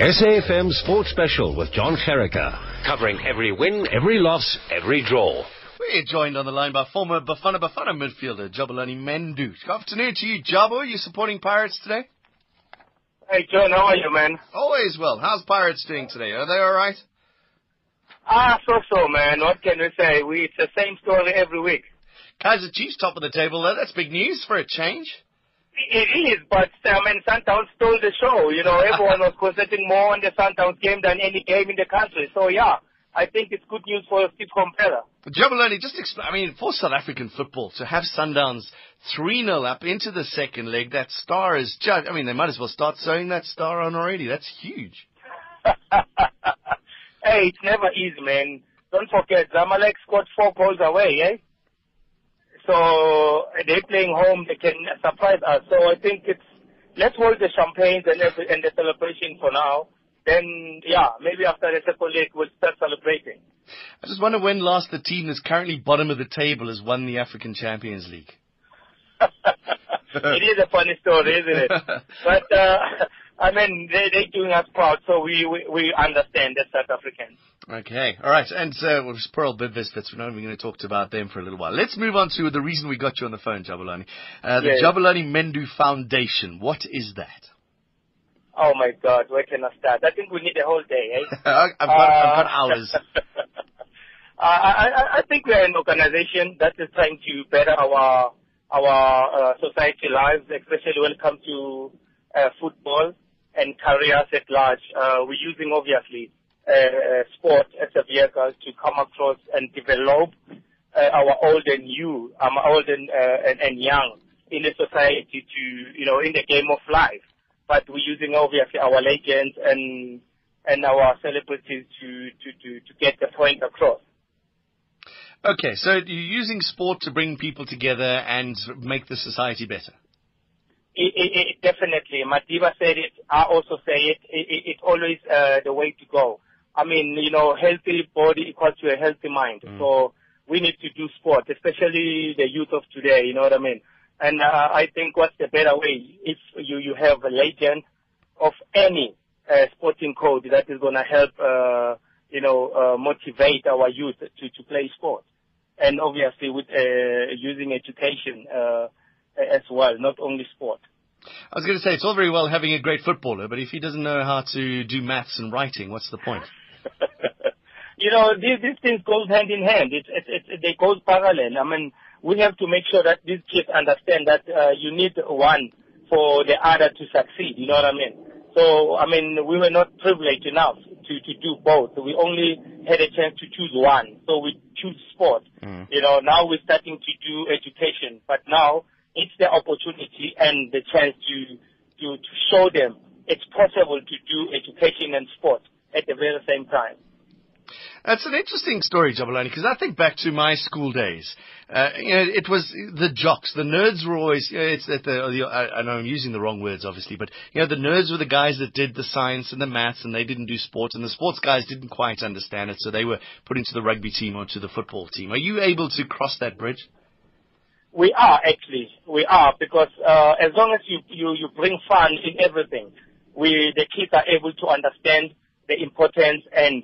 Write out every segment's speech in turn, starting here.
SAFM Sports Special with Jon Gericke, covering every win, every loss, every draw. We're joined on the line by former Bafana Bafana midfielder Jabulani Mendu. Good afternoon to you, Jabo. Are you supporting Pirates today? Hey, John, how are you, man? Always well. How's Pirates doing today? Are they all right? Ah, so so, man. What can we say? We it's the same story every week. Kaizer Chiefs top of the table. There. That's big news for a change. It is, but I mean, Sundowns stole the show. You know, everyone was concentrating more on the Sundowns game than any game in the country. So yeah, I think it's good news for Steve Komphela. Jabulani, just explain. I mean, for South African football to have Sundowns three 0 up into the second leg, that star is just. I mean, they might as well start sewing that star on already. That's huge. hey, it's never easy, man. Don't forget, Zamalek scored four goals away, eh? So they're playing home, they can surprise us. So I think it's let's hold the champagnes and every, and the celebration for now. Then yeah, maybe after the second leg we'll start celebrating. I just wonder when last the team that's currently bottom of the table has won the African Champions League. it is a funny story, isn't it? but uh, I mean, they they're doing us proud, so we we, we understand as South Africans. Okay, all right, and uh, well, Pearl Bidvest, we're not even going to talk about them for a little while. Let's move on to the reason we got you on the phone, Jabulani. Uh, the Yeah. Jabulani Mendu Foundation. What is that? Oh my God, where can I start? I think we need a whole day, eh? I've, got, I've got Uh, hours. I, I, I think we are an organization that is trying to better our our uh, society lives, especially when it comes to uh, football and careers at large. Uh, we're using obviously uh, uh, sport as a vehicle to come across and develop uh, our old and new, um, old and, uh, and, and young in the society to, you know, in the game of life. But we're using obviously our legends and and our celebrities to, to, to, to get the point across. Okay, so you're using sport to bring people together and make the society better. It, it, it definitely. Madiba said it. I also say it. it, it it's always uh, the way to go. I mean, you know, healthy body equals to a healthy mind. So we need to do sport, especially the youth of today. You know what I mean? And uh, I think what's the better way if you you have a legend of any uh, sporting code that is going to help, uh, you know, uh, motivate our youth to to play sport, and obviously with uh, using education uh, as well, not only sport. I was going to say, it's all very well having a great footballer, but if he doesn't know how to do maths and writing, what's the point? you know, these these things goes hand in hand. It, it, it, they go parallel. I mean, we have to make sure that these kids understand that uh, you need one for the other to succeed. You know what I mean? So, I mean, we were not privileged enough to, to do both. We only had a chance to choose one. So we choose sport. You know, now we're starting to do education, but now it's the opportunity and the chance to, to, to show them it's possible to do education and sport at the same time. That's an interesting story, Jabulani, because I think back to my school days. Uh, you know, it was the jocks, the nerds were always. You know, it's that the, the I, I know I'm using the wrong words, obviously, but you know, the nerds were the guys that did the science and the maths, and they didn't do sports, and the sports guys didn't quite understand it, so they were put into the rugby team or to the football team. Are you able to cross that bridge? We are actually, we are because uh, as long as you, you you bring fun in everything, we the kids are able to understand the importance and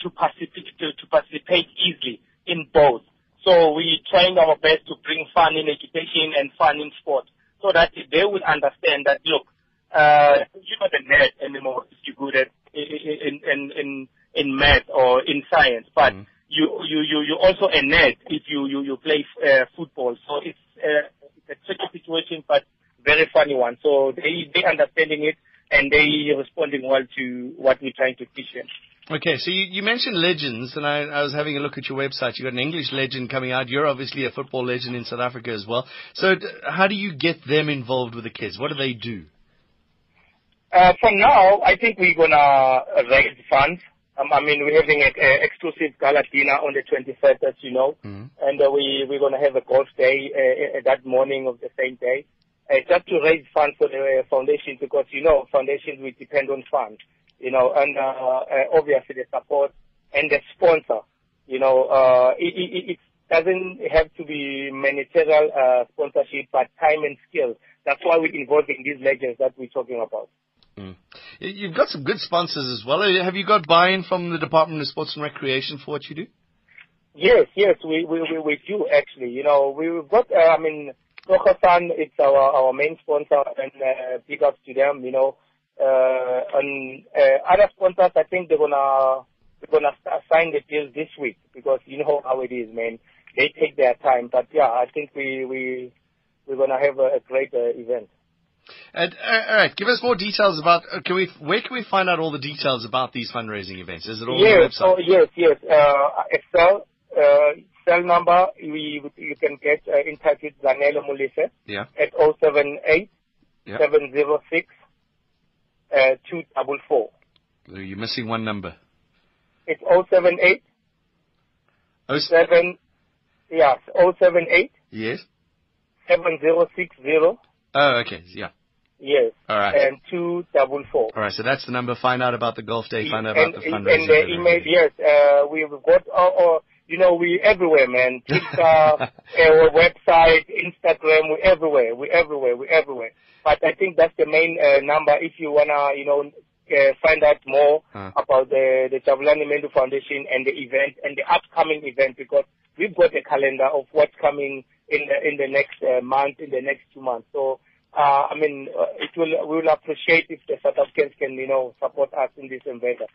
to participate to, to participate easily in both. So we trying our best to bring fun in education and fun in sport, so that they will understand that look, uh, you're not a nerd anymore if you're good at in in in in math or in science, but you you you you also a nerd if you you you play uh, football. So it's uh, it's a tricky situation, but very funny one. So they they understanding it and they responding well to what we're trying to teach them. Okay, so you, you mentioned legends, and I, I was having a look at your website. You've got an English legend coming out. You're obviously a football legend in South Africa as well. So, d- how do you get them involved with the kids? What do they do? Uh, for now, I think we're gonna uh, raise funds. Um, I mean, we're having an exclusive gala dinner on the 21st, as you know, and uh, we we're gonna have a golf day uh, uh, that morning of the same day, uh, just to raise funds for the uh, foundation because you know foundations we depend on funds, you know, and uh, uh, obviously the support and the sponsor, you know, uh, it, it, it doesn't have to be monetary uh, sponsorship, but time and skill. That's why we're involving these legends that we're talking about. You've got some good sponsors as well. Have you got buy-in from the Department of Sports and Recreation for what you do? Yes, yes, we we we, we do actually. You know, we've got. Uh, I mean, Sokosan, it's our our main sponsor, and uh, big ups to them. You know, uh, and uh, other sponsors, I think they're gonna they're gonna sign the deals this week because you know how it is, man. They take their time, but yeah, I think we we we're gonna have a, a great uh, event. And, uh, all right, give us more details about. Uh, can we? Where can we find out all the details about these fundraising events? Is it all yes, on the website? Oh, yes, yes. Uh, Excel uh, cell number. We you can get uh, in touch with Zanele Molise Yeah. at 078 Yeah. 706 uh, 244. You're missing one number. It's 078 Oh, s- 7 yes 078 yes. 7060 Oh, okay. Yeah. yes All right. and 244. All right. So that's the number. Find out about the golf day. Find out and, about the and, fundraising. and the email, yes, uh, we've got, uh, uh, you know, we everywhere, man. Twitter, our website, Instagram, we're everywhere, we're everywhere, we're everywhere. But I think that's the main uh, number if you wanna, you know, uh, find out more Huh. about the the Jabulani Mendu Foundation and the event and the upcoming event because we've got a calendar of what's coming in the in the next uh, month, in the next two months. So. Uh, I mean, uh, it will, we will appreciate if the South Africans can, you know, support us in this endeavor.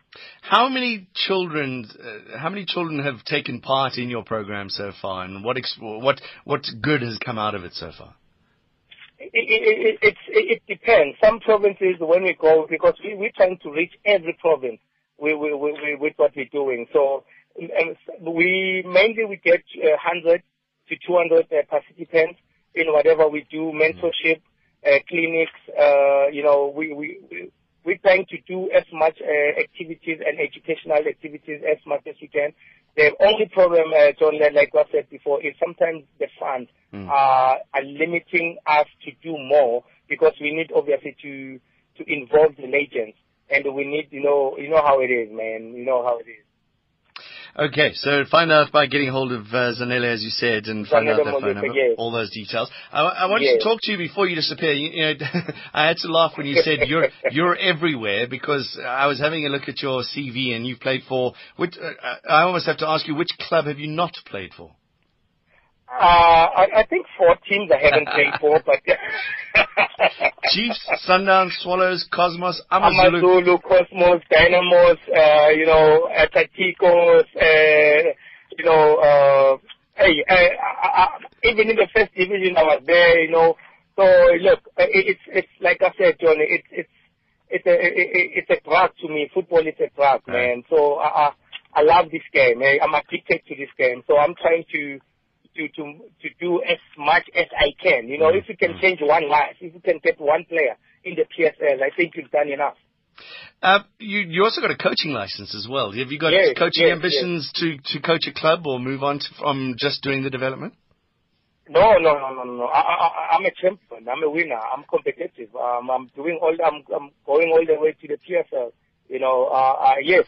How many children? Uh, how many children have taken part in your program so far, and what ex- what what good has come out of it so far? It, it, it, it, it depends. Some provinces, when we go, because we, we're trying to reach every province we, we, we, with what we're doing. So and we mainly we get uh, 100 to 200 uh, participants in whatever we do, mentorship, uh, clinics. Uh, you know, we, we, we we're trying to do as much uh, activities and educational activities as much as we can. The only problem, uh, Jon, like like I said before, is sometimes the funds Mm. are, are limiting us to do more because we need obviously to to involve the legends, and we need, you know, you know how it is, man. You know how it is. Okay, so find out by getting hold of uh, Zanele, as you said, and find out their phone number, yes. all those details. I, I want Yes. to talk to you before you disappear. You, you know, I had to laugh when you said you're you're everywhere because I was having a look at your CV and you've played for. Which, uh, I almost have to ask you, which club have you not played for? Uh, I, I think four teams I haven't played for, but Chiefs, Sundowns, Swallows, Cosmos, Amazulu. Amazulu, Cosmos, Dynamos, uh, you know, Atleticos, uh, you know, uh, hey, uh, I, I, even in the first division I was there, you know. So look, uh, it, it's it's like I said, Johnny, it's it's it's a it, it's a drug to me. Football is a drug, Right. man. So I, I I love this game. eh. I'm addicted to this game. So I'm trying to to to to do as much as I can. You know, Mm, if you can change one life, if you can get one player in the PSL, I think you've done enough. Uh, you you also got a coaching license as well. Have you got Yes, coaching yes, ambitions to to coach a club or move on to, from just doing the development? No, no, no, no, no. no. I, I, I'm a champion. I'm a winner. I'm competitive. Um, I'm doing all. I'm, I'm going all the way to the PSL. You know. Uh, uh, yes,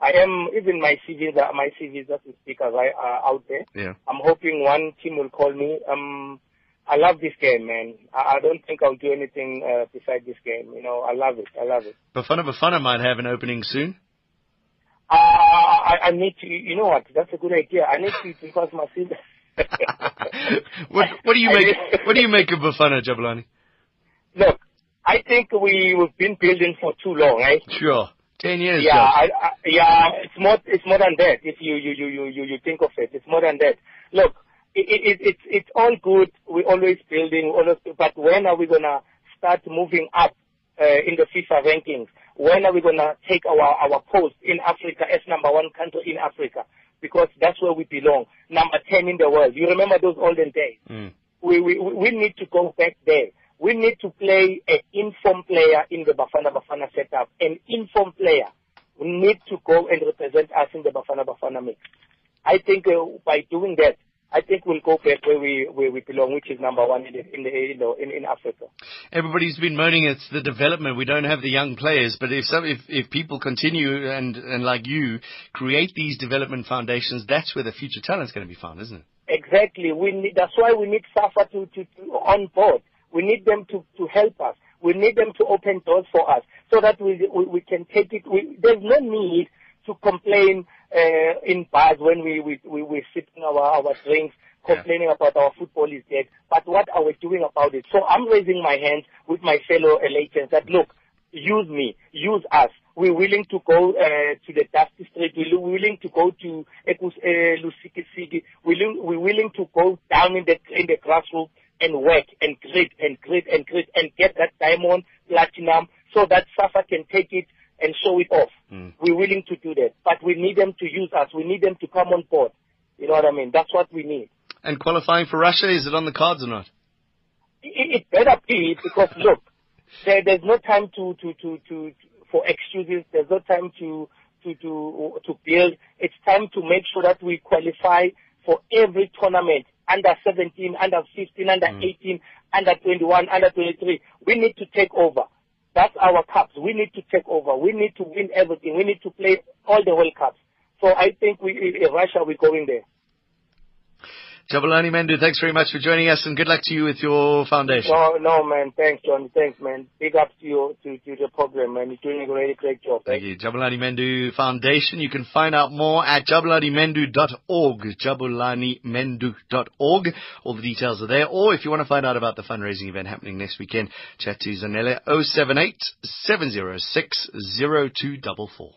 I am. Even my CVs, are, my CVs as we speak are uh, out there. Yeah. I'm hoping one team will call me. Um, I love this game, man. I, I don't think I'll do anything uh, beside this game. You know, I love it. I love it. Bafana Bafana might have an opening soon. Uh, I, I need to. You know what? That's a good idea. I need to because my CV. what what do you I make what do you make of Bafana Jabulani? Look, I think we we've been building for too long, right? Sure. Ten years. Yeah, I, I, yeah, it's more, it's more than that. If you, you, you, you, you, think of it, it's more than that. Look, it, it, it, it's, it's all good. We're always building, always, but when are we gonna start moving up uh, in the FIFA rankings? When are we gonna take our, our post in Africa as number one country in Africa? Because that's where we belong. Number 10 in the world. You remember those olden days? Mm. we, we, we need to go back there. We need to play an informed player in the Bafana Bafana setup. An informed player. We need to go and represent us in the Bafana Bafana mix. I think uh, by doing that, I think we'll go back where we where we belong, which is number one in the, in the you know in, in Africa. Everybody's been moaning it's the development. We don't have the young players, but if some, if if people continue and and like you create these development foundations, that's where the future talent's going to be found, isn't it? Exactly. We need, that's why we need SAFA to, to, to on board. We need them to, to help us. We need them to open doors for us so that we we, we can take it. We, there's no need to complain uh, in bars when we we we we're sipping our our drinks complaining yeah. about our football is dead. But what are we doing about it? So I'm raising my hands with my fellow electors that look, use me, use us. We're willing to go uh, to the Dusty Street. We're willing to go to Ekus, uh, we're willing to go down in the in the grassroots and work and grit and grit and grit and get that diamond platinum so that SAFA can take it and show it off. Mm. We're willing to do that. But we need them to use us. We need them to come on board. You know what I mean? That's what we need. And qualifying for Russia, is it on the cards or not? It, it better be because look, there, there's no time to, to, to, to, for excuses. There's no time to, to, to, to build. It's time to make sure that we qualify for every tournament under 17, under 15, under mm. 18, under 21, under 23. We need to take over. That's our cups. We need to take over. We need to win everything. We need to play all the World Cups. So I think we, in Russia, we're going there. Jabulani Mendu, thanks very much for joining us and good luck to you with your foundation. No, no, man. Thanks, Jon. Thanks, man. Big up to you, to, to the program, man. You're doing a really great job. Thank you. Jabulani Mendu Foundation. You can find out more at jabulanimendu.org. Jabulanimendu.org. All the details are there. Or if you want to find out about the fundraising event happening next weekend, chat to Zanele 078 706 0244.